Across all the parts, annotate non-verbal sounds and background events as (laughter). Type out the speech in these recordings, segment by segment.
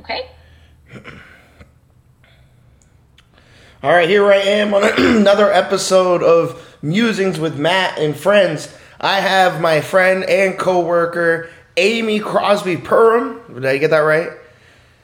Okay. (clears throat) All right, here I am on (clears throat) another episode of Musings with Matt and Friends. I have my friend and coworker Amy Crosby Perham. Did I get that right?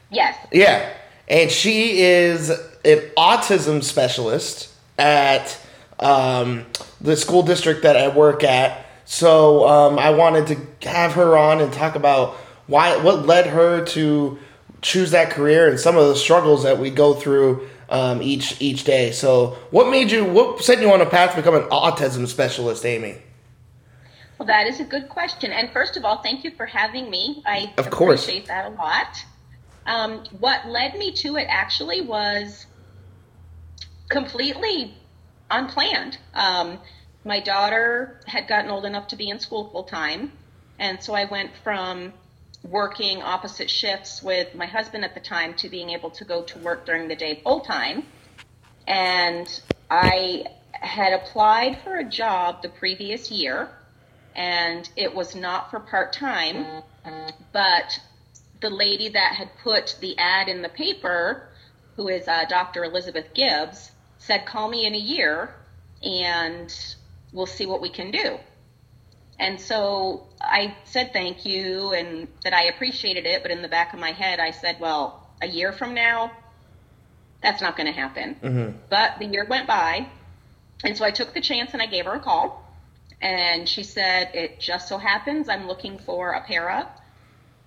Yes. Yeah, and she is an autism specialist at um, the school district that I work at. So um, I wanted to have her on and talk about why, what led her to choose that career, and some of the struggles that we go through um, each each day. So, what made you? What set you on a path to become an autism specialist, Amy? Well, that is a good question. And first of all, thank you for having me. I Of course. appreciate that a lot. Um, what led me to it actually was completely unplanned. Um, my daughter had gotten old enough to be in school full time, and so I went from working opposite shifts with my husband at the time to being able to go to work during the day full time. And I had applied for a job the previous year, and it was not for part time, but the lady that had put the ad in the paper, who is uh, Dr. Elizabeth Gibbs, said, Call me in a year and we'll see what we can do. And so I said thank you and that I appreciated it, but in the back of my head, I said, Well, a year from now, that's not going to happen. Mm-hmm. But the year went by, and so I took the chance and I gave her a call. And she said, It just so happens I'm looking for a para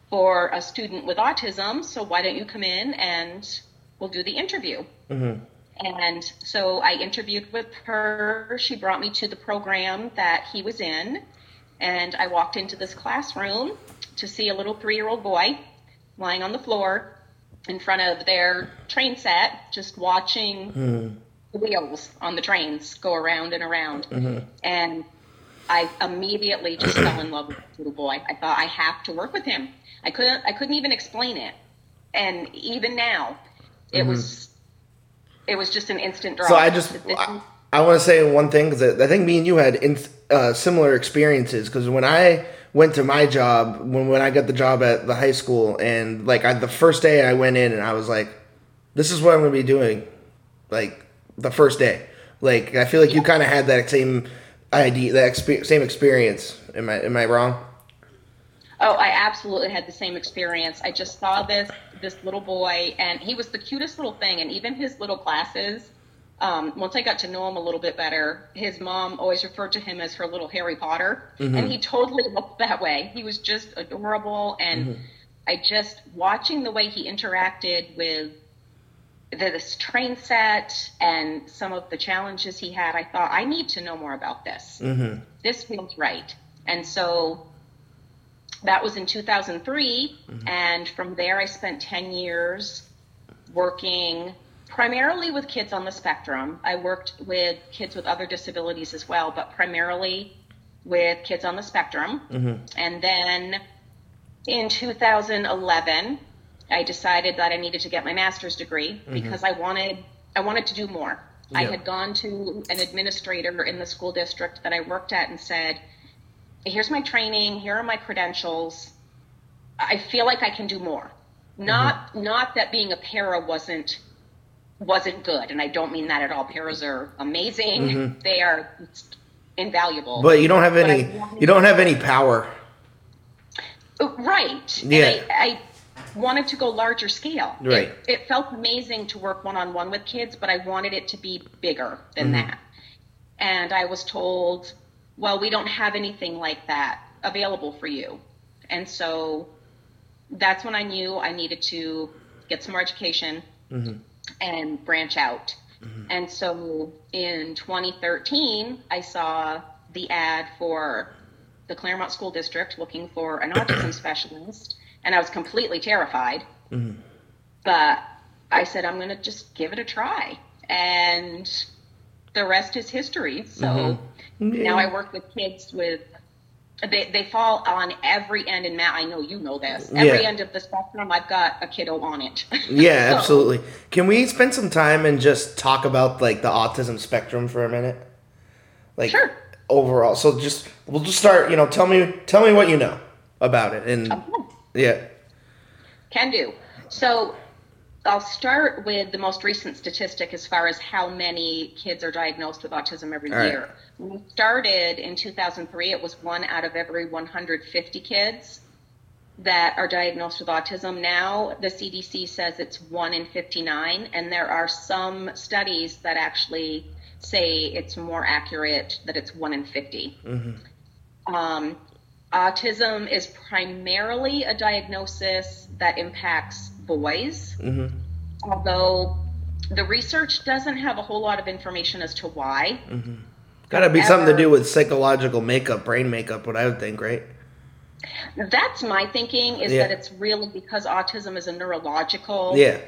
for a student with autism, so why don't you come in and we'll do the interview? Mm-hmm. And so I interviewed with her. She brought me to the program that he was in. And I walked into this classroom to see a little three year old boy lying on the floor in front of their train set, just watching mm-hmm. the wheels on the trains go around and around. Mm-hmm. And I immediately just fell in love with the little boy. I thought I have to work with him. I couldn't I couldn't even explain it. And even now, it mm-hmm. was it was just an instant draw. So I just I, I want to say one thing because I think me and you had in, uh, similar experiences. Because when I went to my job, when when I got the job at the high school, and like I, the first day I went in, and I was like, "This is what I'm going to be doing," like the first day. Like I feel like you kind of had that same idea, that expe- same experience. Am I am I wrong? Oh, I absolutely had the same experience. I just saw this this little boy, and he was the cutest little thing. And even his little glasses. Um, once I got to know him a little bit better, his mom always referred to him as her little Harry Potter, mm-hmm. and he totally looked that way. He was just adorable, and mm-hmm. I just watching the way he interacted with the, this train set and some of the challenges he had. I thought I need to know more about this. Mm-hmm. This feels right, and so that was in 2003 and from there i spent 10 years working primarily with kids on the spectrum. I worked with kids with other disabilities as well but primarily with kids on the spectrum. Mm-hmm. And then in 2011 i decided that i needed to get my master's degree mm-hmm. because i wanted i wanted to do more. I had gone to an administrator in the school district that i worked at and said here's my training here are my credentials. I feel like i can do more. Mm-hmm. Not not that being a para wasn't wasn't good and i don't mean that at all paras are amazing they are invaluable But you don't have any. You don't have any power. Right Yeah. I, I wanted to go larger scale Right. it, felt amazing to work one-on-one with kids but i wanted it to be bigger than Mm-hmm. that and i was told well we don't have anything like that available for you and so that's when i knew i needed to get some more education and branch out. Mm-hmm. And so in 2013 i saw the ad for the claremont school district looking for an autism (coughs) specialist and i was completely terrified. Mm-hmm. But I said, I'm going to just give it a try. And the rest is history. So mm-hmm. now I work with kids with, they, they fall on every end. And Matt, I know you know this. Every Yeah. end of the spectrum, I've got a kiddo on it. (laughs) Yeah, So- absolutely. Can we spend some time and just talk about like the autism spectrum for a minute? Like Sure. overall. So just we'll just start, you know, tell me tell me what you know about it and Okay. yeah. Can do. So I'll start with the most recent statistic as far as how many kids are diagnosed with autism every All right. year. When we started in 2003, it was one out of every 150 kids that are diagnosed with autism. Now the CDC says it's one in 59, and there are some studies that actually say it's more accurate that it's one in 50. Um, autism is primarily a diagnosis that impacts boys, mm-hmm. although the research doesn't have a whole lot of information as to why. Mm-hmm. Got to be something to do with psychological makeup, brain makeup. What I would think, right? That's my thinking is Yeah. that it's really because autism is a neurological Yeah.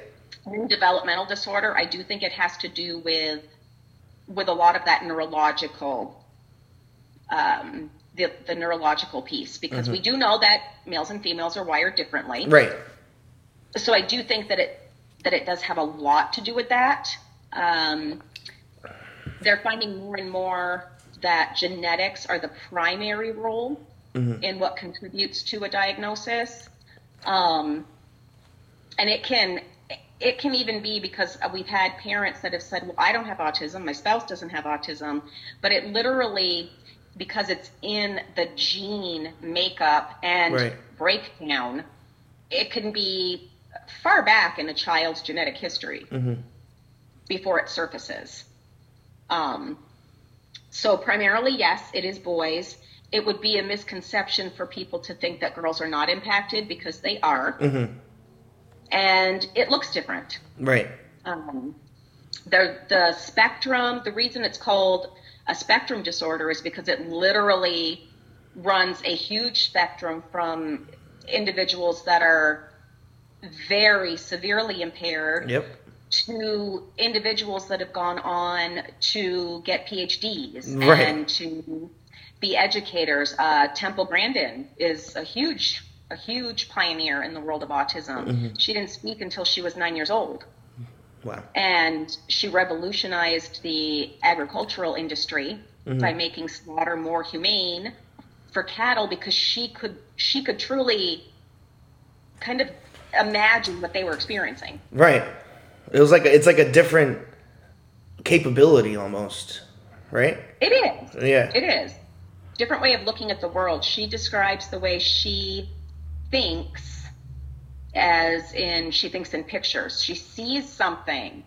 developmental disorder. I do think it has to do with with a lot of that neurological um, the, the neurological piece because mm-hmm. we do know that males and females are wired differently. Right. So I do think that it that it does have a lot to do with that. Um, they're finding more and more that genetics are the primary role in what contributes to a diagnosis, um, and it can it can even be because we've had parents that have said, "Well, I don't have autism, my spouse doesn't have autism," but it literally because it's in the gene makeup and Right. breakdown, it can be far back in a child's genetic history before it surfaces. Um, so primarily, yes, it is boys. It would be a misconception for people to think that girls are not impacted because they are, and it looks different. Right. Um, the the spectrum. The reason it's called a spectrum disorder is because it literally runs a huge spectrum from individuals that are very severely impaired Yep. to individuals that have gone on to get PhDs Right. and to be educators. Uh, Temple Grandin is a huge, a huge pioneer in the world of autism. She didn't speak until she was nine years old, Wow. and she revolutionized the agricultural industry by making slaughter more humane for cattle because she could she could truly kind of imagine what they were experiencing. Right. It was like a, it's like a different capability almost, right? It is. Yeah. It is. Different way of looking at the world. She describes the way she thinks as in she thinks in pictures. She sees something.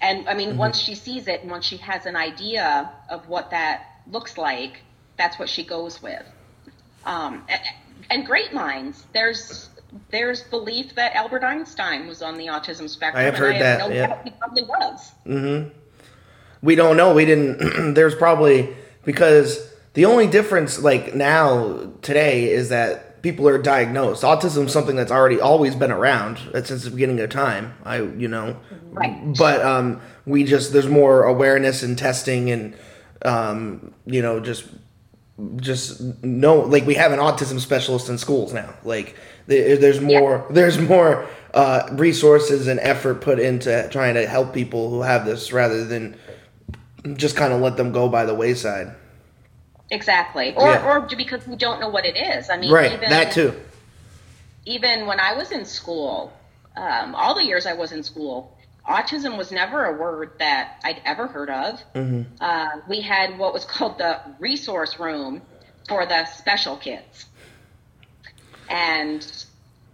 And I mean, once she sees it and once she has an idea of what that looks like, that's what she goes with. Um, and, and great minds. There's there's belief that Albert Einstein was on the autism spectrum. I have heard I that, have no yeah. he probably was. Mm-hmm. we don't know. We didn't. (clears throat) there's probably because the only difference, like now today, is that people are diagnosed. Autism is something that's already always been around uh, since the beginning of time. I, you know, Right. but um, we just there's more awareness and testing and um, you know just just no like we have an autism specialist in schools now like there's more there's more uh, resources and effort put into trying to help people who have this rather than just kind of let them go by the wayside Exactly. Or Yeah. or because we don't know what it is. I mean, right even, that too Even when I was in school, um, all the years I was in school, autism was never a word that I'd ever heard of. Mm-hmm. Uh, we had what was called the resource room for the special kids, and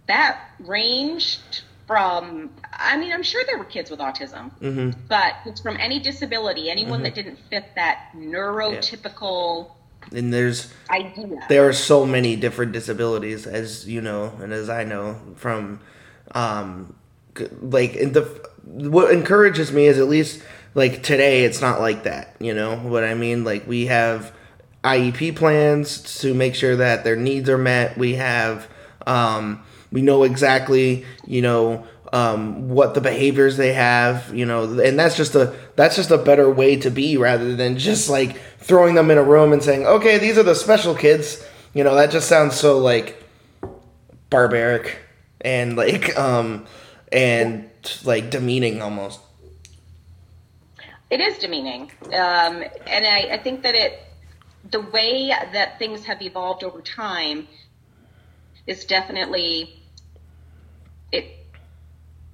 that ranged from. I mean, I'm sure there were kids with autism, Mm-hmm. but it's from any disability, anyone that didn't fit that neurotypical and there's idea. there are so many different disabilities as you know and as i know from um like in the what encourages me is at least like today it's not like that you know what i mean like we have iep plans to make sure that their needs are met we have um we know exactly you know um, what the behaviors they have, you know, and that's just a that's just a better way to be rather than just like throwing them in a room and saying, okay, these are the special kids. You know, that just sounds so like barbaric and like (laughs) um and like demeaning almost. It is demeaning, um, and I, I think that it, the way that things have evolved over time, is definitely it.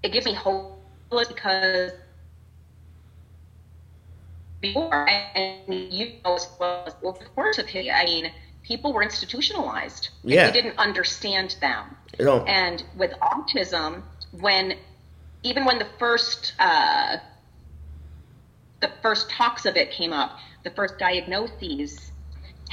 it gives me hope because before, and you know as well as well, of course, of I mean, people were institutionalized. Yeah. We didn't understand them. Know, And with autism, when even when the first uh, the first talks of it came up, the first diagnoses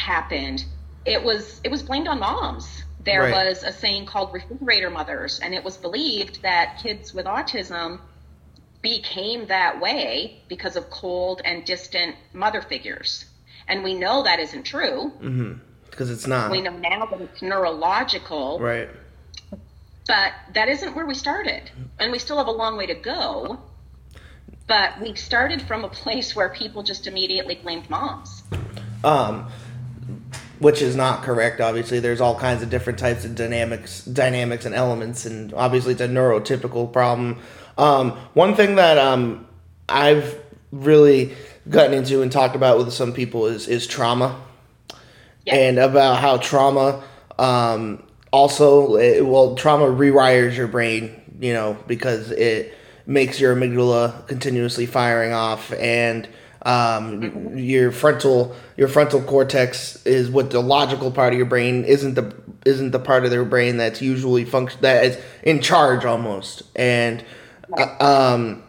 happened, it was it was blamed on moms. There Right. was a saying called refrigerator mothers, and it was believed that kids with autism became that way because of cold and distant mother figures. And we know that isn't true. because it's not We know now that it's neurological right. but that isn't where we started and we still have a long way to go but we started from a place where people just immediately blamed moms um, which is not correct. Obviously, there's all kinds of different types of dynamics, dynamics and elements, and obviously it's a neurotypical problem. Um, one thing that um, I've really gotten into and talked about with some people is is trauma, Yeah. and about how trauma um, also it, well trauma rewires your brain, you know, because it makes your amygdala continuously firing off and um, your frontal your frontal cortex is what the logical part of your brain isn't the isn't the part of their brain that's usually function that is in charge almost. And uh, um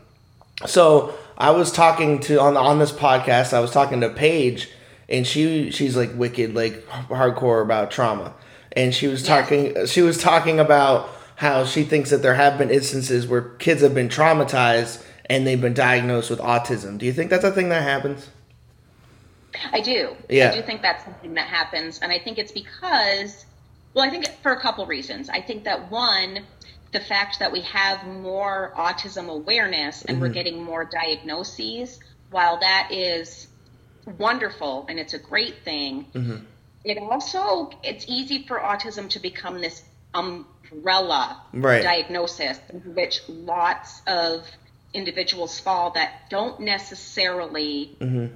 so I was talking to on on this podcast I was talking to Paige and she she's like wicked like hardcore about trauma. And she was talking she was talking about how she thinks that there have been instances where kids have been traumatized and they've been diagnosed with autism. Do you think that's a thing that happens? i do Yeah. i do think that's something that happens and i think it's because well i think for a couple reasons i think that one the fact that we have more autism awareness and we're mm-hmm. getting more diagnoses while that is wonderful and it's a great thing mm-hmm. it also it's easy for autism to become this umbrella Right. diagnosis which lots of individuals fall that don't necessarily mm-hmm.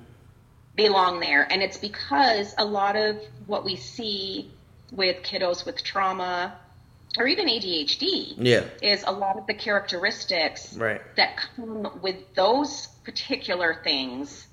belong there and it's because a lot of what we see with kiddos with trauma or even ADHD Yeah. is a lot of the characteristics Right. that come with those particular things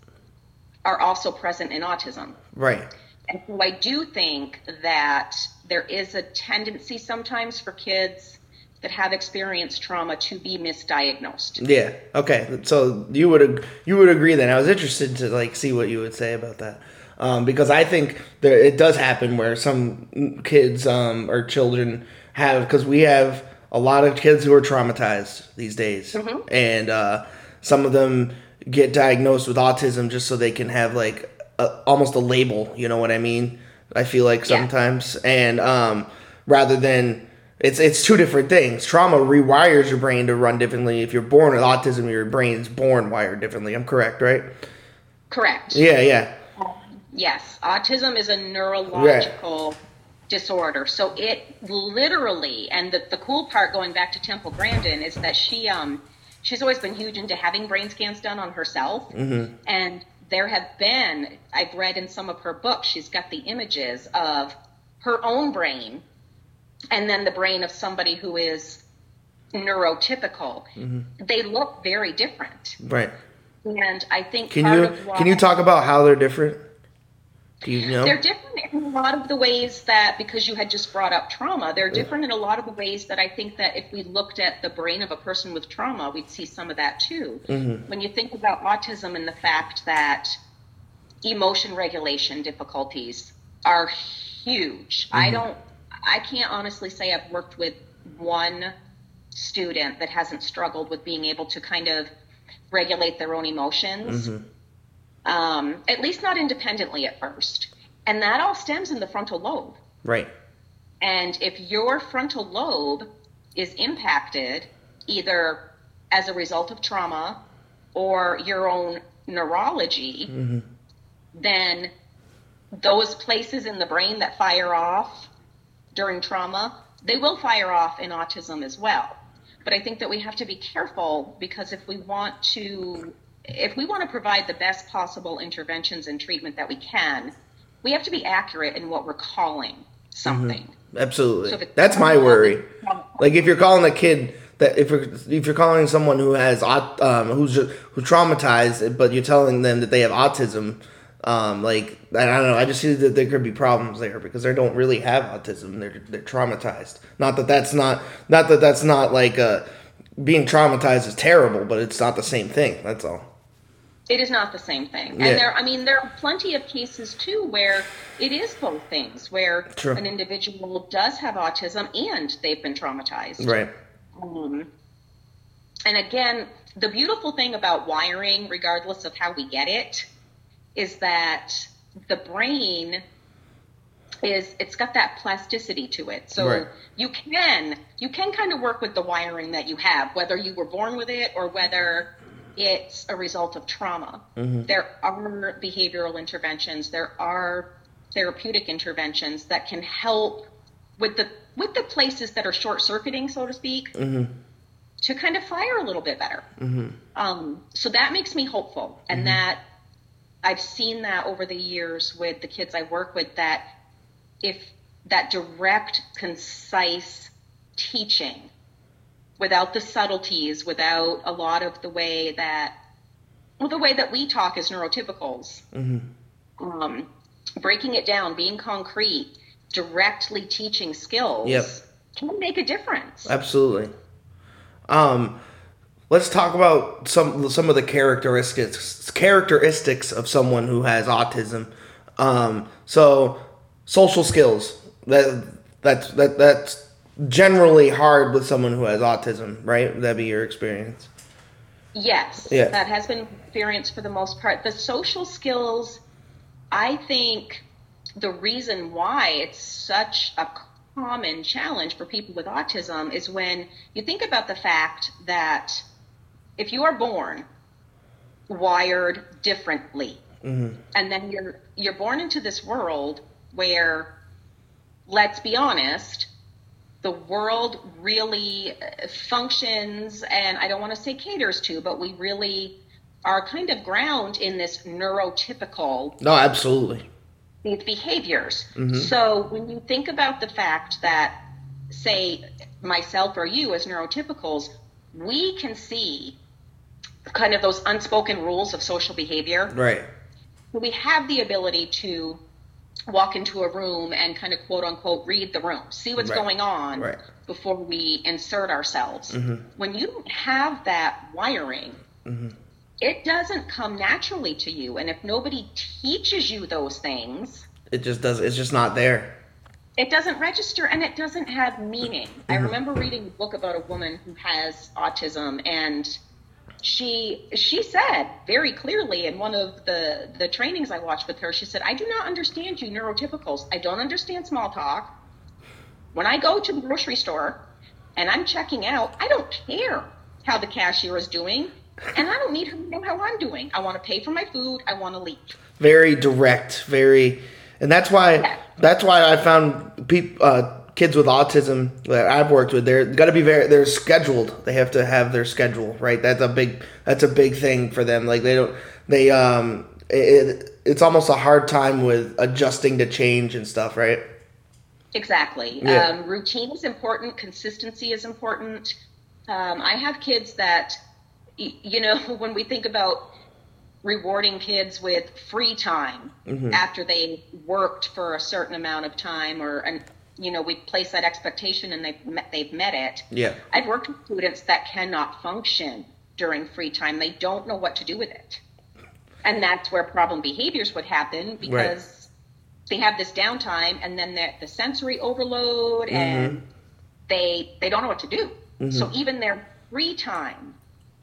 are also present in autism. Right. And so I do think that there is a tendency sometimes for kids that have experienced trauma to be misdiagnosed. Yeah. Okay. So you would you would agree then? I was interested to like see what you would say about that, um, because I think there it does happen where some kids um, or children have because we have a lot of kids who are traumatized these days, and uh, some of them get diagnosed with autism just so they can have like a, almost a label. You know what I mean? I feel like Yeah. sometimes, and um, rather than it's it's two different things. Trauma rewires your brain to run differently. If you're born with autism, your brain's born wired differently. I'm correct, right? Correct. Yeah, yeah, Yes, autism is a neurological disorder. So it literally, and the, the cool part going back to Temple Grandin is that she um she's always been huge into having brain scans done on herself, and there have been I've read in some of her books she's got the images of her own brain, and then the brain of somebody who is neurotypical. Mm-hmm. They look very different, right. and I think Can part you why can you talk about how they're different? Do you know? they're different in a lot of the ways that, because you had just brought up trauma, they're different in a lot of the ways that I think that if we looked at the brain of a person with trauma, we'd see some of that too. Mm-hmm. When you think about autism and the fact that emotion regulation difficulties are huge, I mm-hmm. don't, I can't honestly say I've worked with one student that hasn't struggled with being able to kind of regulate their own emotions um, at least not independently at first. And that all stems in the frontal lobe. right. And if your frontal lobe is impacted, either as a result of trauma or your own neurology, then those places in the brain that fire off during trauma, they will fire off in autism as well. But I think that we have to be careful because if we want to if we want to provide the best possible interventions and treatment that we can, we have to be accurate in what we're calling something. Absolutely. So That's my worry. Like if you're calling a kid that if you're if you're calling someone who has aut- um, who's who's traumatized, but you're telling them that they have autism, um, like I don't know, I just see that there could be problems there because they don't really have autism. They're they're traumatized. Not that that's not not that that's not like uh, being traumatized is terrible, but it's not the same thing. That's all. It is not the same thing. And Yeah. there, I mean, there are plenty of cases too where it is both things, where True. an individual does have autism and they've been traumatized. Right. Um, and again, the beautiful thing about wiring, regardless of how we get it, is that the brain is it's got that plasticity to it. So Right. you can you can kind of work with the wiring that you have, whether you were born with it or whether it's a result of trauma. Mm-hmm. There are behavioral interventions, there are therapeutic interventions that can help with the with the places that are short circuiting, so to speak, mm-hmm. to kind of fire a little bit better. Mm-hmm. Um, so that makes me hopeful, and that I've seen that over the years with the kids I work with. That if that direct, concise teaching, without the subtleties, without a lot of the way that, well, the way that we talk as neurotypicals, um, breaking it down, being concrete, directly teaching skills Yep. can make a difference. Absolutely. Um, let's talk about some some of the characteristics characteristics of someone who has autism. Um, so social skills that that's that that's generally hard with someone who has autism, right? Would that be your experience? Yes, Yeah. that has been experience for the most part. The social skills, I think the reason why it's such a common challenge for people with autism is when you think about the fact that if you are born wired differently, and then you're you're born into this world where, let's be honest, the world really uh, functions, and I don't want to say caters to, but we really are kind of ground in this neurotypical No, absolutely. these behaviors. So when you think about the fact that, say, myself or you as neurotypicals, we can see kind of those unspoken rules of social behavior. Right. We have the ability to walk into a room and kind of quote unquote read the room, see what's Right. going on Right. before we insert ourselves. Mm-hmm. When you have that wiring, it doesn't come naturally to you. And if nobody teaches you those things, It just does. It's just not there. it doesn't register and it doesn't have meaning. I remember reading a book about a woman who has autism and she she said very clearly in one of the the trainings I watched with her, she said, "I do not understand you neurotypicals. I don't understand small talk. When I go to the grocery store and I'm checking out, I don't care how the cashier is doing, and I don't need her to know how I'm doing. I want to pay for my food. I want to leave." very direct, very, and that's why Yeah. that's why I found peop, uh, kids with autism that I've worked with. They're got to be very they're scheduled. They have to have their schedule right. That's a big that's a big thing for them. Like they don't they um it, it's almost a hard time with adjusting to change and stuff, right? Exactly. Yeah. Um, routine is important. Consistency is important. Um, I have kids that, you know, (laughs) when we think about rewarding kids with free time Mm-hmm. after they worked for a certain amount of time, or and you know, we place that expectation and they've met, they've met it. Yeah. I've worked with students that cannot function during free time. They don't know what to do with it. And that's where problem behaviors would happen because they have this downtime and then the, the sensory overload and they they don't know what to do. So even their free time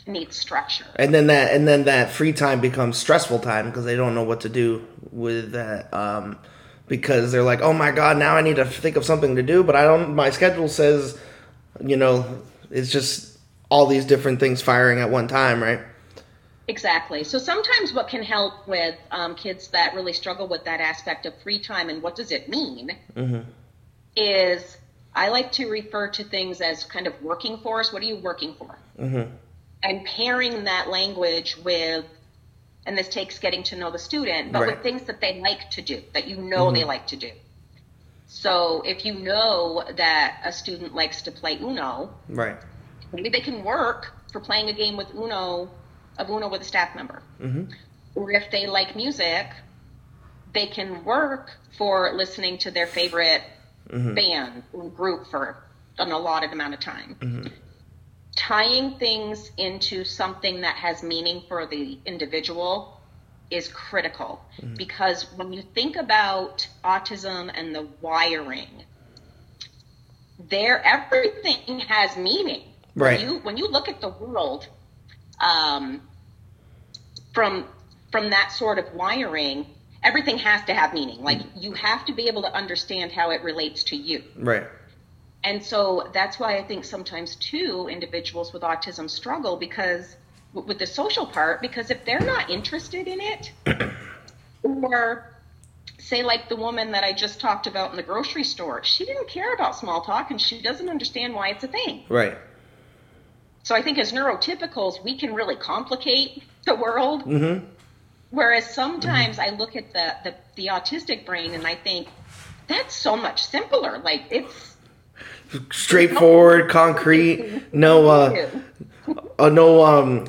needs structure. And then that and then that free time becomes stressful time because they don't know what to do with that. Um, because they're like, oh my god, now I need to think of something to do, but I don't. My schedule says, you know, it's just all these different things firing at one time, right? Exactly. So sometimes what can help with um, kids that really struggle with that aspect of free time and what does it mean is I like to refer to things as kind of working for us. What are you working for? And pairing that language with, and this takes getting to know the student, but Right. with things that they like to do, that you know they like to do. So if you know that a student likes to play Uno, Right. maybe they can work for playing a game with Uno of Uno with a staff member. Mm-hmm. Or if they like music, they can work for listening to their favorite Mm-hmm. band or group for an allotted amount of time. Mm-hmm. Tying things into something that has meaning for the individual is critical Mm-hmm. because when you think about autism and the wiring, there everything has meaning. Right. When you when you look at the world um, from from that sort of wiring, everything has to have meaning. Like you have to be able to understand how it relates to you. Right. And so that's why I think sometimes too individuals with autism struggle because with the social part because if they're not interested in it (coughs) or say like the woman that I just talked about in the grocery store, she didn't care about small talk and she doesn't understand why it's a thing. Right. So I think as neurotypicals, we can really complicate the world. Mm-hmm. Whereas sometimes I look at the, the, the autistic brain and I think, that's so much simpler. Like it's Straightforward, concrete. No. Uh, uh, no. Um.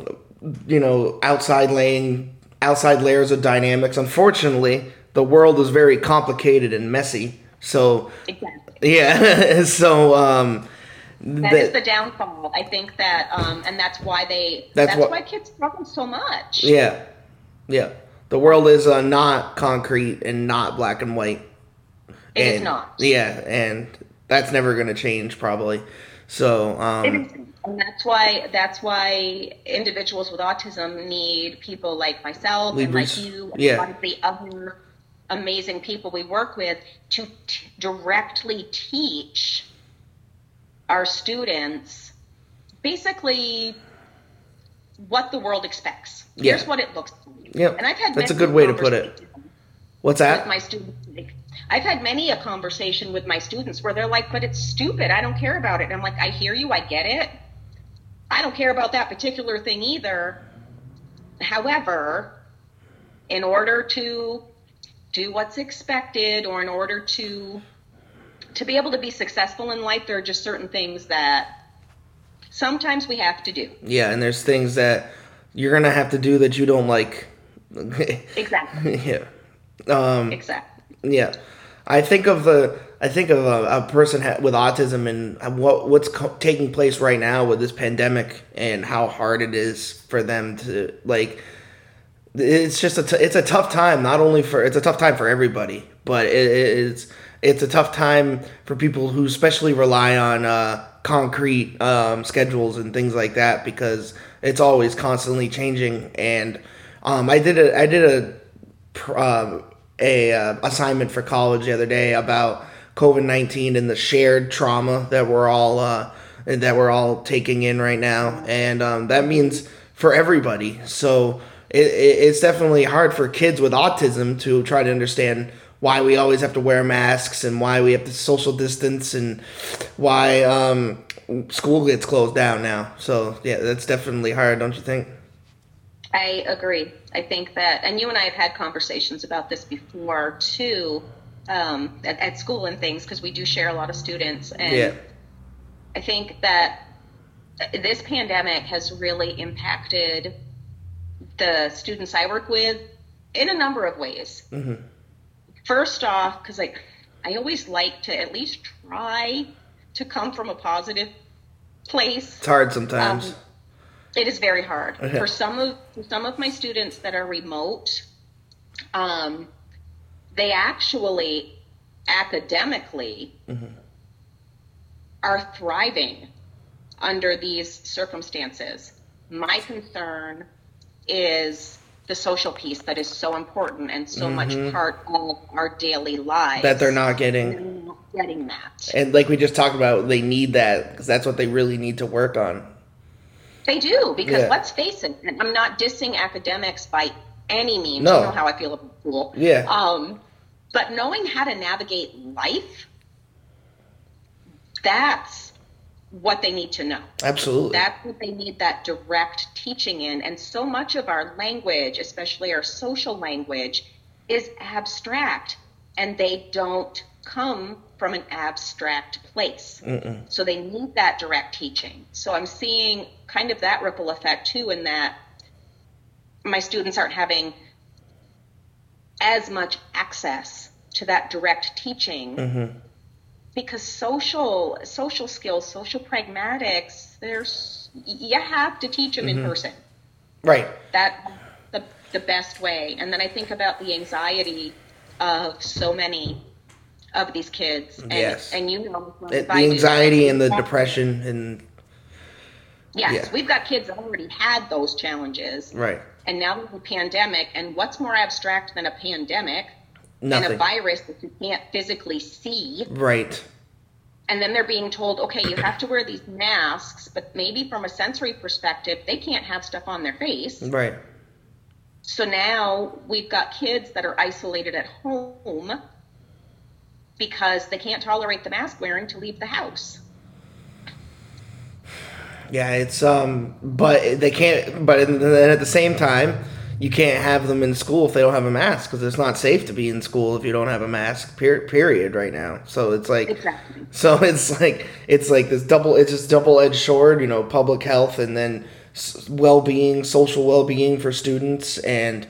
You know, outside laying, outside layers of dynamics. Unfortunately, the world is very complicated and messy. So exactly. yeah. (laughs) so um. That that- is the downfall. I think that, um, and that's why they. That's That's, what- why kids struggle so much. Yeah, yeah. The world is uh, not concrete and not black and white. It is and, not. Yeah, and that's never going to change probably. So, um. And that's why that's why individuals with autism need people like myself and like you and Yeah. the other amazing people we work with to t- directly teach our students basically what the world expects. Here's what it looks like. Yep. And I've had That's a good way to put it. What's with that? my students. I've had many a conversation with my students where they're like, "But it's stupid. I don't care about it." And I'm like, "I hear you. I get it. I don't care about that particular thing either." However, in order to do what's expected, or in order to to be able to be successful in life, there are just certain things that sometimes we have to do. Yeah, and there's things that you're gonna have to do that you don't like. (laughs) Exactly. yeah. Um, Exactly. Yeah, I think of the I think of a, a person ha- with autism and what what's co- taking place right now with this pandemic and how hard it is for them to like. It's just a t- it's a tough time. Not only for it's a tough time for everybody, but it, it- it's it's a tough time for people who especially rely on uh, concrete um, schedules and things like that because it's always constantly changing. And um, I did a I did a uh, a uh, assignment for college the other day about COVID nineteen and the shared trauma that we're all uh, that we're all taking in right now, and um, that means for everybody. So it, it, it's definitely hard for kids with autism to try to understand why we always have to wear masks and why we have to social distance and why um, school gets closed down now. So yeah, that's definitely hard, don't you think? I agree. I think that, and you and I have had conversations about this before too, um, at, at school and things, because we do share a lot of students. And Yeah. I think that this pandemic has really impacted the students I work with in a number of ways. Mm-hmm. First off, because like I always like to at least try to come from a positive place. It's hard sometimes. Um, it is very hard Okay. for some of for some of my students that are remote. Um, they actually academically are thriving under these circumstances. My concern is the social piece that is so important and so much part of our daily lives. that they're not getting. They're not getting that. And like we just talked about, they need that because that's what they really need to work on. They do because Yeah. let's face it. I'm not dissing academics by any means. No. You know how I feel about school. Yeah. Um, but knowing how to navigate life, that's what they need to know. Absolutely. That's what they need that direct teaching in. And so much of our language, especially our social language, is abstract and they don't come from an abstract place. So they need that direct teaching. So I'm seeing kind of that ripple effect too, in that my students aren't having as much access to that direct teaching mm-hmm. because social social skills, social pragmatics, there's you have to teach them in mm-hmm. person. Right. That the the best way. And then I think about the anxiety of so many of these kids. And, Yes. And you know, It- the anxiety and the depression and Yes, yeah. we've got kids that already had those challenges. right. And now there's a pandemic. And what's more abstract than a pandemic Nothing. and a virus that you can't physically see? Right. And then they're being told, okay, you have to wear these masks, but maybe from a sensory perspective, they can't have stuff on their face. Right. So now we've got kids that are isolated at home because they can't tolerate the mask wearing to leave the house. Yeah, it's um, but they can't. But then at the same time, you can't have them in school if they don't have a mask because it's not safe to be in school if you don't have a mask. Per- period. Right now, so it's like, Exactly. so (laughs) it's like it's like this double. It's just double edged sword. You know, public health and then well being, social well being for students, and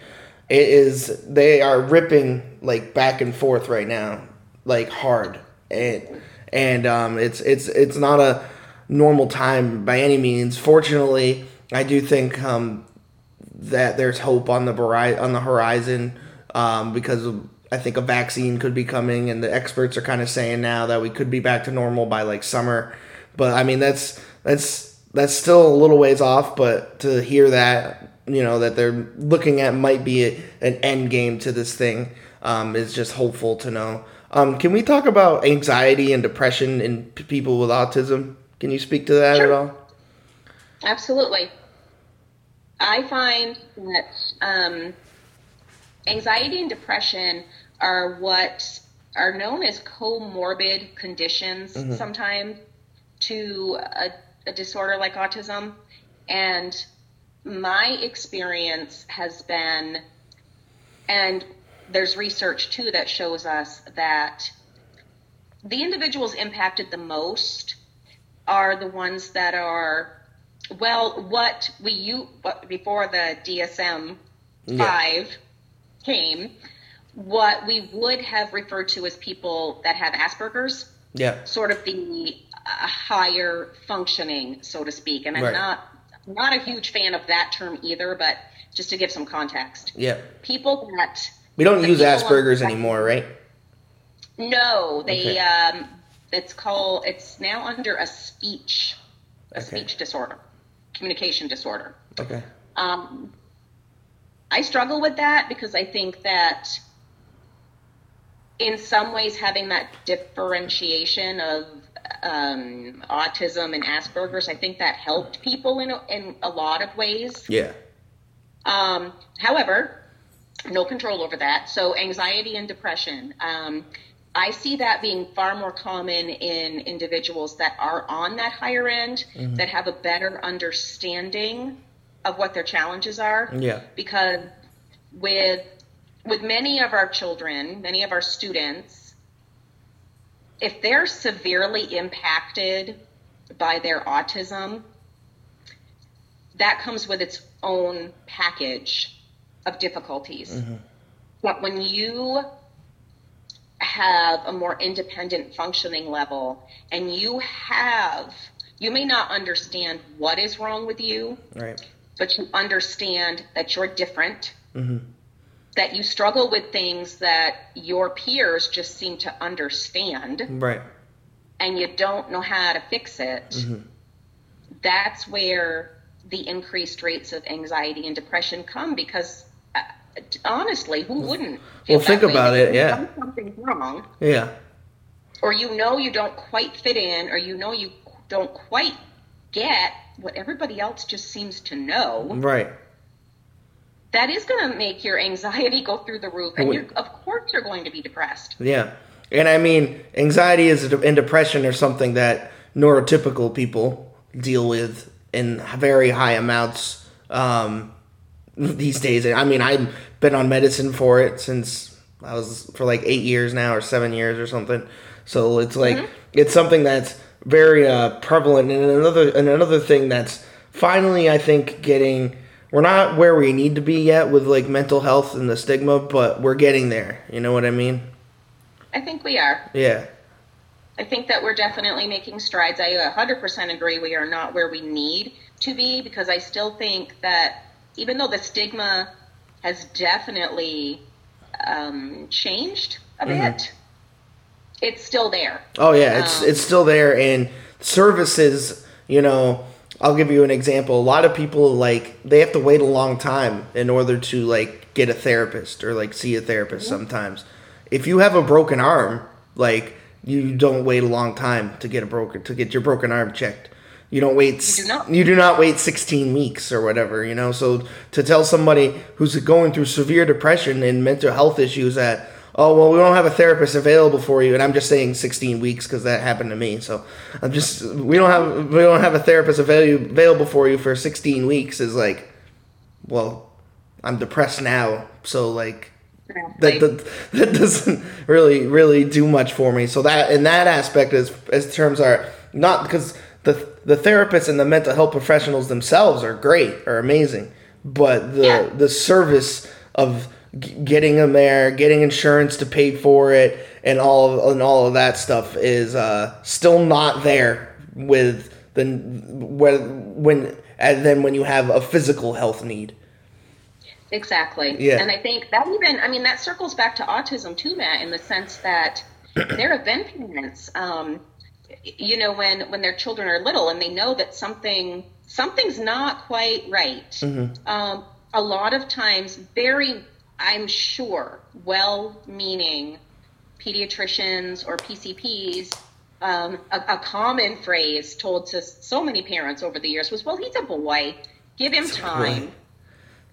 it is they are ripping like back and forth right now, like hard, and and um, it's it's it's not a normal time by any means. Fortunately, I do think um, that there's hope on the hori- on the horizon um, because I think a vaccine could be coming, and the experts are kind of saying now that we could be back to normal by like summer. But I mean, that's that's that's still a little ways off. But to hear that, you know, that they're looking at might be a, an end game to this thing um, is just hopeful to know. Um, can we talk about anxiety and depression in p- people with autism? Can you speak to that at all? Absolutely. I find that um, anxiety and depression are what are known as comorbid conditions sometimes to a, a disorder like autism. And my experience has been, and there's research too that shows us that the individuals impacted the most are the ones that are well what we you before the DSM Yeah. 5 came what we would have referred to as people that have Asperger's Yeah. sort of the uh, higher functioning so to speak and I'm Right. not not a huge fan of that term either but just to give some context Yeah. people that We don't use on- Asperger's anymore, right? no, they Okay. um it's called it's now under a speech a Okay. speech disorder, communication disorder. Okay. Um I struggle with that because I think that in some ways having that differentiation of um, autism and Asperger's, I think that helped people in a, in a lot of ways. Yeah. Um, however, no control over that. So anxiety and depression. Um, I see that being far more common in individuals that are on that higher end, that have a better understanding of what their challenges are. Yeah. Because with with many of our children, many of our students, if they're severely impacted by their autism, that comes with its own package of difficulties. Mm-hmm. But when you have a more independent functioning level and you have, you may not understand what is wrong with you, Right. but you understand that you're different, mm-hmm. that you struggle with things that your peers just seem to understand Right. and you don't know how to fix it, mm-hmm. that's where the increased rates of anxiety and depression come because honestly, who wouldn't? Well, think way? about it, yeah. you've Something's wrong, Yeah. or you know you don't quite fit in, or you know you don't quite get what everybody else just seems to know. Right. That is going to make your anxiety go through the roof, and you're, of course you're going to be depressed. Yeah. And I mean, anxiety is and depression are something that neurotypical people deal with in very high amounts um, these days. I mean, I've been on medicine for it since I was for like eight years now or seven years or something. So it's like mm-hmm. it's something that's very uh, prevalent. And another and another thing that's finally I think getting we're not where we need to be yet with like mental health and the stigma, but we're getting there. You know what I mean? I think we are. Yeah. I think that we're definitely making strides. I 100% agree we are not where we need to be because I still think that even though the stigma has definitely um, changed a mm-hmm. bit, it's still there. Oh yeah, it's um, it's still there, and services. You know, I'll give you an example. A lot of people like they have to wait a long time in order to like get a therapist or like see a therapist. Mm-hmm. Sometimes, if you have a broken arm, like you don't wait a long time to get a broken to get your broken arm checked. You don't wait. You do not. You do not wait 16 weeks or whatever. You know. So to tell somebody who's going through severe depression and mental health issues that oh well we don't have a therapist available for you and i'm just saying 16 weeks because that happened to me so i'm just we don't have we don't have a therapist available available for you for 16 weeks is like well i'm depressed now so like that, that, that doesn't really really do much for me so that in that aspect is as terms are not because the the therapists and the mental health professionals themselves are great, are amazing, but the yeah. the service of g- getting them there, getting insurance to pay for it, and all of, and all of that stuff is uh, still not there with the when when and then when you have a physical health need. Exactly. Yeah. And I think that even I mean that circles back to autism too, Matt, in the sense that (clears throat) there have been parents. Um, you know when when their children are little and they know that something something's not quite right. Mm-hmm. um, a lot of times very i'm sure well meaning pediatricians or pcps um, a, a, common phrase told to so many parents over the years was well he's a boy. Give him time.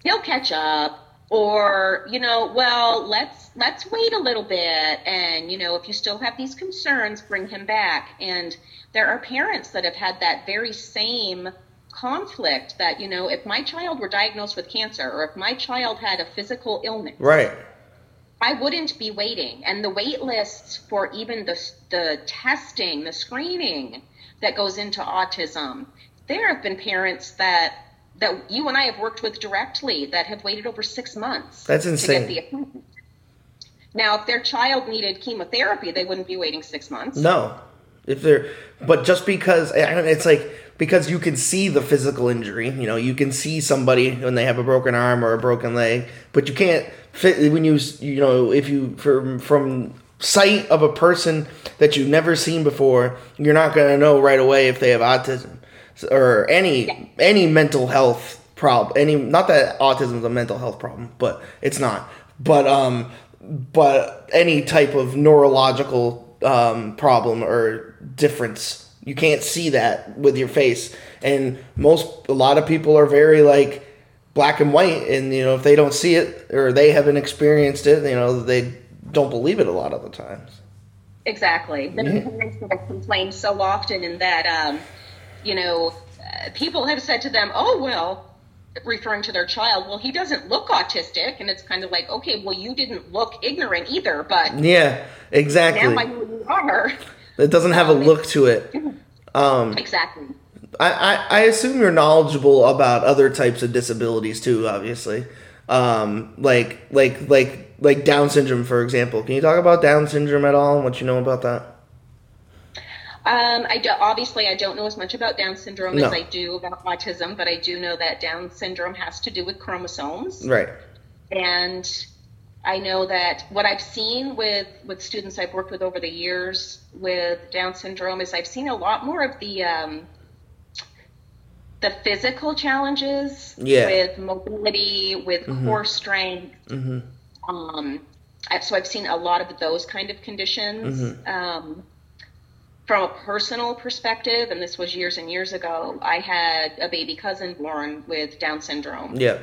He'll catch up or you know well let's let's wait a little bit and you know if you still have these concerns bring him back and there are parents that have had that very same conflict that you know if my child were diagnosed with cancer or if my child had a physical illness right I wouldn't be waiting. And the wait lists for even the, the testing, the screening that goes into autism, there have been parents that that you and I have worked with directly that have waited over six months. That's insane. To get the appointment. Now, if their child needed chemotherapy, they wouldn't be waiting six months. No, if they're, but just because it's like because you can see the physical injury, you know, you can see somebody when they have a broken arm or a broken leg, but you can't fit when you you know if you from from sight of a person that you've never seen before, you're not gonna know right away if they have autism or any yeah. any mental health problem. Any not that autism is a mental health problem, but it's not. But um, but any type of neurological um, problem or difference, you can't see that with your face. And most a lot of people are very like black and white, and you know if they don't see it or they haven't experienced it, you know they don't believe it a lot of the times. Exactly. The yeah. parents so often in that. Um, you know, uh, people have said to them, oh, well, referring to their child, well, he doesn't look autistic. And it's kind of like, okay, well, you didn't look ignorant either, but. Yeah, exactly. Now I know you are. It doesn't have a look to it. Um, exactly. I, I, I, assume you're knowledgeable about other types of disabilities too, obviously. Um, like, like, like, like Down syndrome, for example. Can you talk about Down syndrome at all and what you know about that? Um, I do, obviously I don't know as much about Down syndrome no. as I do about autism, but I do know that Down syndrome has to do with chromosomes. Right. And I know that what I've seen with with students I've worked with over the years with Down syndrome is I've seen a lot more of the um, the physical challenges yeah. with mobility, with mm-hmm. core strength. Mm-hmm. Um, so I've seen a lot of those kind of conditions. Mm-hmm. Um, from a personal perspective, and this was years and years ago, I had a baby cousin born with Down syndrome. Yeah.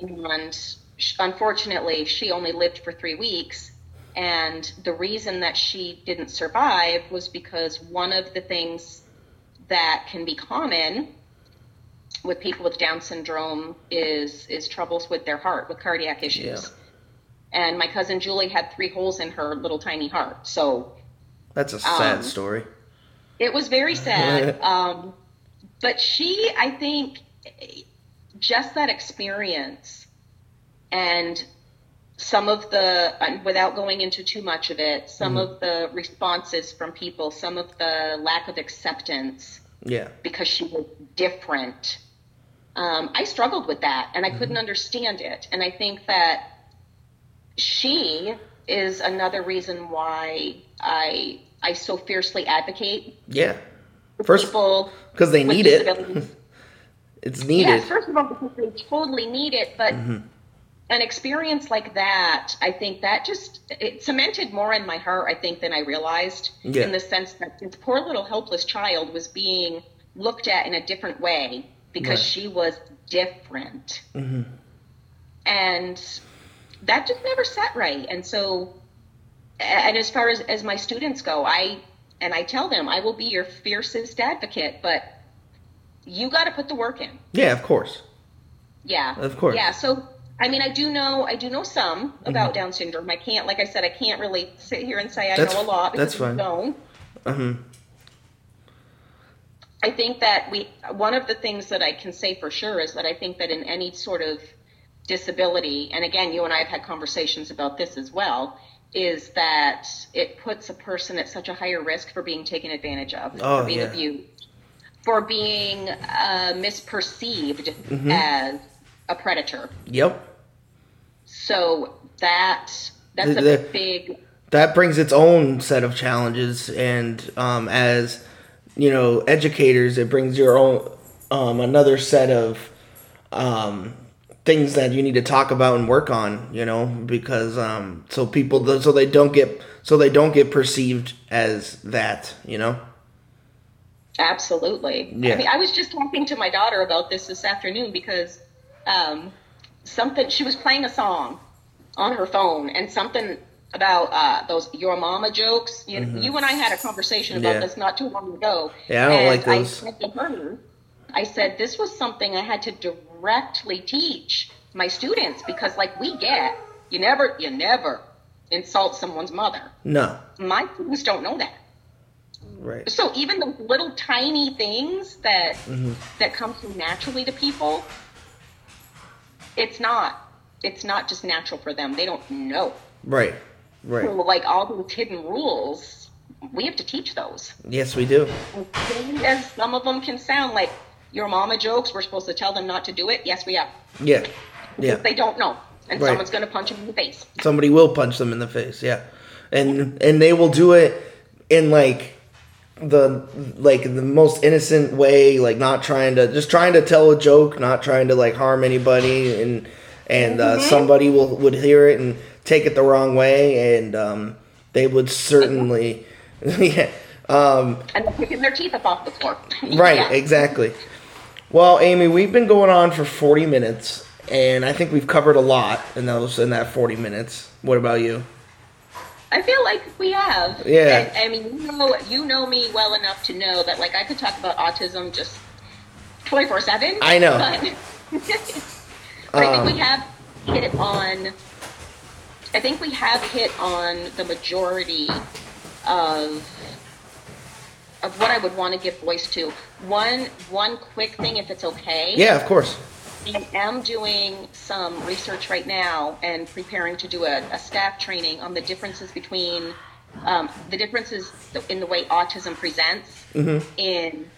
And unfortunately, she only lived for three weeks. And the reason that she didn't survive was because one of the things that can be common with people with Down syndrome is is troubles with their heart, with cardiac issues. Yeah. and my cousin Julie had three holes in her little tiny heart. So That's a sad Um, story. It was very (laughs) sad. um, but she, I think, just that experience and some of the, without going into too much of it, some of the responses from people, some of the lack of acceptance Yeah. because she was different. Um, I struggled with that and I couldn't understand it. And I think that she is another reason why I I so fiercely advocate Yeah. First, of all, because they need it. (laughs) It's needed. Yes, first of all, because they totally need it, but mm-hmm. an experience like that, I think that just it cemented more in my heart, I think, than I realized. Yeah. In the sense that this poor little helpless child was being looked at in a different way because Right. she was different, mm-hmm. and that just never sat right. And so, and as far as as my students go, I and I tell them I will be your fiercest advocate, but you got to put the work in. yeah, of course. Yeah. Of course. Yeah. So, I mean, I do know, I do know some about Down syndrome. I can't, like I said, I can't really sit here and say I That's- know a lot. that's fine. Don't. Mhm. I think that we, one of the things that I can say for sure is that I think that in any sort of disability, and again, you and I have had conversations about this as well, is that it puts a person at such a higher risk for being taken advantage of, Oh, for being yeah. abused, for being uh, misperceived Mm-hmm. as a predator. Yep. So that that's The- a big that brings its own set of challenges and um, as you know educators it brings your own um, another set of um, things that you need to talk about and work on you know because um, so people so they don't get so they don't get perceived as that you know absolutely. Yeah. I mean, I was just talking to my daughter about this this afternoon because um, something she was playing a song on her phone and something about uh, those your mama jokes. You, you and I had a conversation about Mm-hmm. Yeah. this not too long ago. Yeah, I don't like those. I said her, I said this was something I had to directly teach my students because, like, we get you never you never insult someone's mother. no My students don't know that. right So even the little tiny things that Mm-hmm. that come so naturally to people, it's not. It's not just natural for them. They don't know. right So right like all those hidden rules, we have to teach those. yes we do as some of them can sound, like your mama jokes, we're supposed to tell them not to do it. Yes, we are. yeah yeah They don't know, and Right. someone's going to punch them in the face. somebody will punch them in the face yeah and and they will do it in like the like the most innocent way like not trying to just trying to tell a joke not trying to like harm anybody and and uh, somebody will would hear it and take it the wrong way and um, they would certainly (laughs) yeah um, And picking their teeth up off the floor. Right, (laughs) Yeah. exactly. Well, Amy, we've been going on for 40 minutes, and I think we've covered a lot in those in that 40 minutes. What about you? I feel like we have. Yeah. And, I mean, you know, you know me well enough to know that, like, I could talk about autism just twenty four seven. I know. But, but (laughs) I Um, think we have hit on. I think we have hit on the majority of of what I would want to give voice to. One one quick thing, if it's okay. Yeah, of course. I am doing some research right now and preparing to do a, a staff training on the differences between um, the differences in the way autism presents in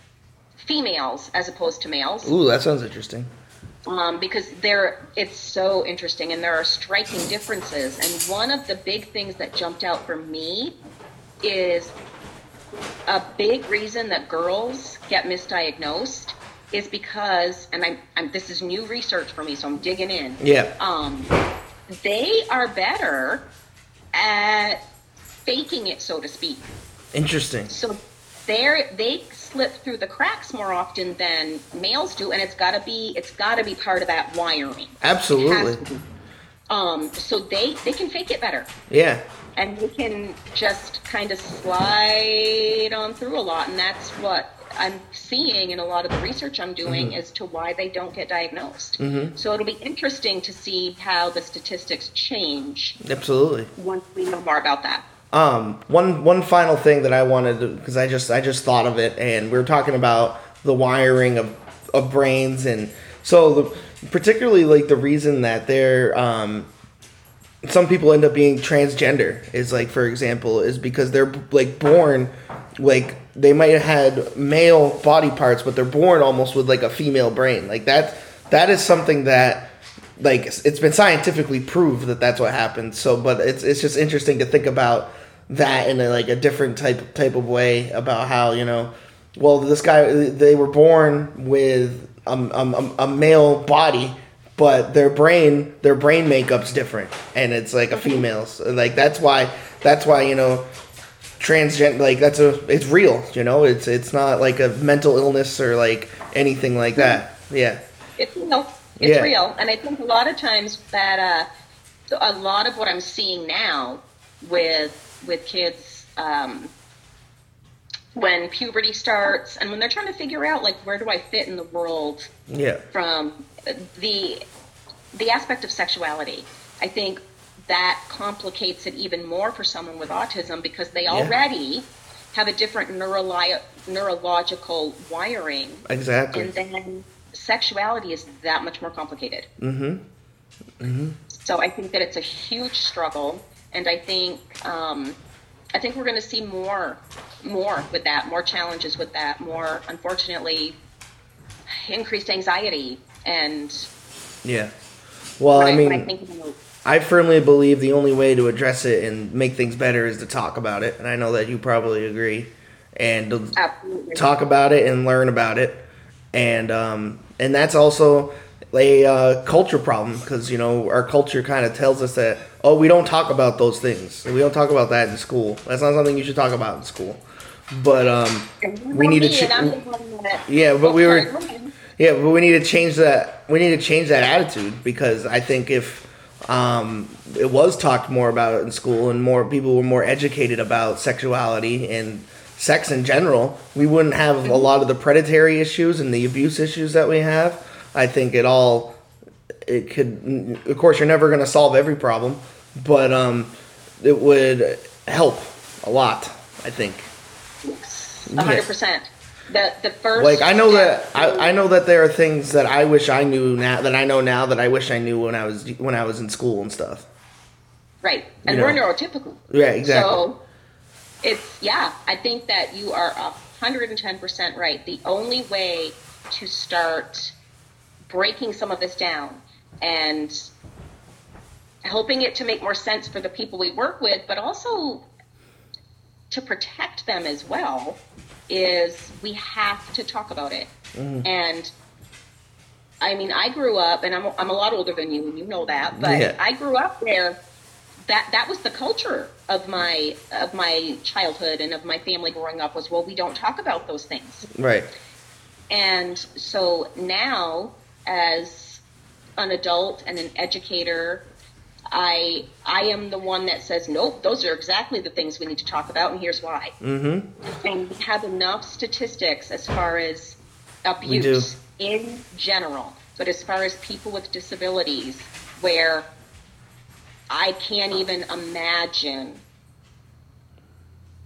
females as opposed to males Ooh, that sounds interesting. um, because there it's so interesting and there are striking differences and one of the big things that jumped out for me is a big reason that girls get misdiagnosed is because and I'm, I'm this is new research for me so i'm digging in Yeah. um, they are better at faking it so to speak Interesting. so they're they slip through the cracks more often than males do, and it's gotta be it's gotta be part of that wiring. Absolutely. Um, so they they can fake it better, Yeah. And they can just kind of slide on through a lot, and that's what I'm seeing in a lot of the research I'm doing as to why they don't get diagnosed. So it'll be interesting to see how the statistics change Absolutely. once we know more about that. Um, one one final thing that I wanted to because I just I just thought of it, and we were talking about the wiring of of brains, and so the particularly like the reason that they're um, some people end up being transgender is like for example is because they're like born like they might have had male body parts but they're born almost with like a female brain. Like that that is something that like it's been scientifically proved that that's what happens so but it's it's just interesting to think about that in a, like a different type type of way about how you know well this guy they were born with a, a, a male body but their brain their brain makeup's different and it's like a female's like that's why that's why you know transgender like that's a it's real you know? It's it's not like a mental illness or like anything like that. Yeah. It's real. It's Yeah. real, and I think a lot of times that uh, a lot of what I'm seeing now with with kids um, when puberty starts and when they're trying to figure out like where do I fit in the world yeah. from the the aspect of sexuality. I think that complicates it even more for someone with autism because they already have a different neuroli- neurological wiring exactly and then sexuality is that much more complicated. mm-hmm mm-hmm So I think that it's a huge struggle, and I think um, I think we're going to see more more with that, more challenges with that, more unfortunately increased anxiety and. yeah. Well i I mean think I firmly believe the only way to address it and make things better is to talk about it, and I know that you probably agree. And talk about it and learn about it, and um, and that's also a uh, culture problem because you know our culture kind of tells us that oh we don't talk about those things. We don't talk about that in school. That's not something you should talk about in school. But um we need to ch- Yeah, but we were- yeah, but we need to change that. We need to change that attitude because I think if um, it was talked more about in school and more people were more educated about sexuality and sex in general, we wouldn't have a lot of the predatory issues and the abuse issues that we have. I think it all it could. Of course, you're never going to solve every problem, but um, it would help a lot. I think. A hundred percent. The the first Like I know that I, I know that there are things that I wish I knew now that I know now that I wish I knew when I was when I was in school and stuff. right, and you we're know. neurotypical. Yeah, exactly. So it's yeah, I think that you are a hundred and ten percent right. The only way to start breaking some of this down and helping it to make more sense for the people we work with, but also to protect them as well, is we have to talk about it. Mm-hmm. And I mean, I grew up, and I'm, I'm a lot older than you, and you know that, but Yeah. I grew up where that that was the culture of my of my childhood and of my family growing up was well, we don't talk about those things. Right. And so now, as an adult and an educator, I I am the one that says, nope, those are exactly the things we need to talk about, and here's why. Mm-hmm. And we have enough statistics as far as abuse in general, but as far as people with disabilities, where I can't even imagine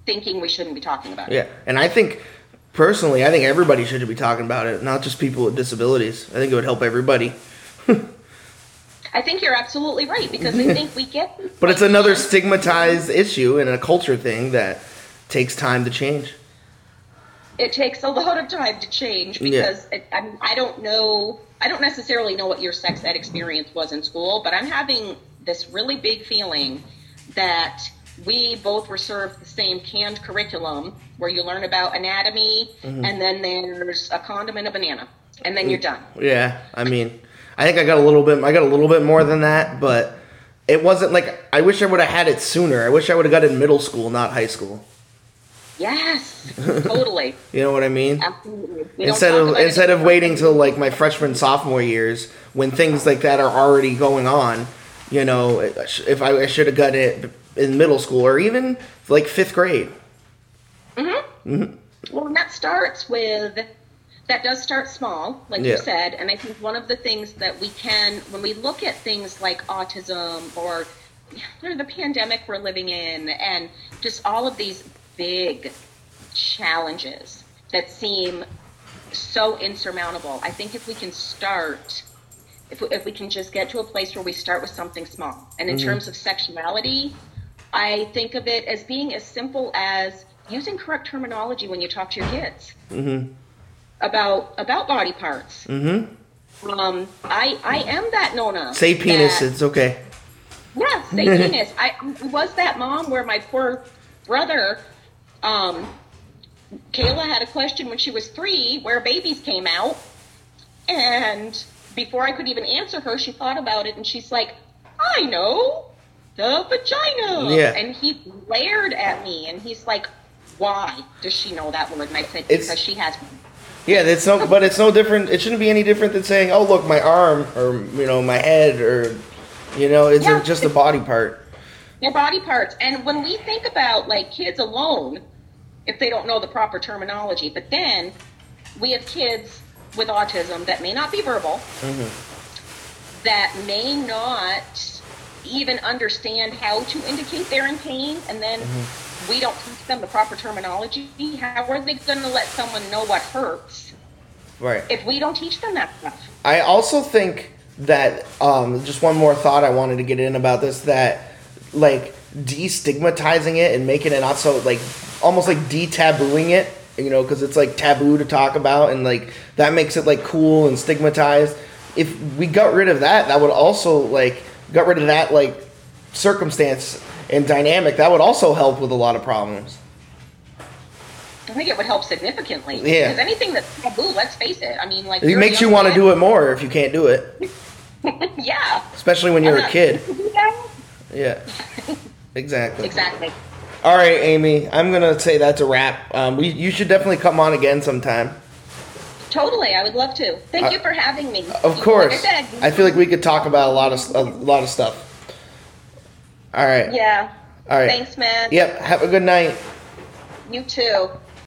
thinking we shouldn't be talking about it. Yeah, and I think personally, I think everybody should be talking about it, not just people with disabilities. I think it would help everybody. (laughs) I think you're absolutely right because I (laughs) think we get. But it's another stigmatized issue and a culture thing that takes time to change. It takes a lot of time to change Yeah. because it, I, mean, I don't know. I don't necessarily know what your sex ed experience was in school, but I'm having this really big feeling that we both were served the same canned curriculum where you learn about anatomy Mm-hmm. and then there's a condom and a banana and then you're done. Yeah, I mean, I think I got a little bit. I got a little bit more than that, but it wasn't like I wish I would have had it sooner. I wish I would have got it in middle school, not high school. Yes, (laughs) totally. You know what I mean? Absolutely. We instead of instead of waiting till like my freshman sophomore years when things like that are already going on you know if i, I should have got it in middle school or even like fifth grade Mm-hmm. Well, and that starts with that does start small, like Yeah. you said, and I think one of the things that we can, when we look at things like autism or you know, the pandemic we're living in, and just all of these big challenges that seem so insurmountable, I think if we can start, if we, if we can just get to a place where we start with something small, and in mm-hmm. terms of sexuality, I think of it as being as simple as using correct terminology when you talk to your kids mm-hmm. About about body parts. Mm-hmm. Um, I I am that Nona. Say penis. that- It's okay. yeah, say (laughs) penis. I was that mom where my poor brother, um, Kayla had a question when she was three where babies came out, and before I could even answer her, she thought about it and she's like, "I know, the vagina." Yeah. And he glared at me and he's like, "Why does she know that word?" And I said, It's- "Because she has." Yeah, it's no, but it's no different. It shouldn't be any different than saying, "Oh, look, my arm," or you know, my head, or you know, it's Yeah. just a body part. their body parts. And when we think about like kids alone, if they don't know the proper terminology, but then we have kids with autism that may not be verbal, mm-hmm. that may not even understand how to indicate they're in pain, and then mm-hmm. We don't teach them the proper terminology. How are they going to let someone know what hurts Right. if we don't teach them that stuff? I also think that um, just one more thought I wanted to get in about this that like destigmatizing it and making it not so like almost like de-tabooing it, you know, because it's like taboo to talk about and like that makes it like cool and stigmatized. If we got rid of that, that would also like got rid of that like circumstance and dynamic. That would also help with a lot of problems. I think it would help significantly. Yeah. Because anything that's taboo, let's face it. I mean, like It makes you want to do it more if you can't do it, (laughs) yeah. especially when you're a kid. (laughs) Yeah, exactly. Exactly. All right, Amy, I'm gonna say that's a wrap. Um, we you should definitely come on again sometime. Totally, I would love to. Thank Uh, you for having me. Of course, Like I said, I feel like we could talk about a lot of a lot of stuff. All right. yeah. All right. Thanks, man. Yep. Have a good night. You too.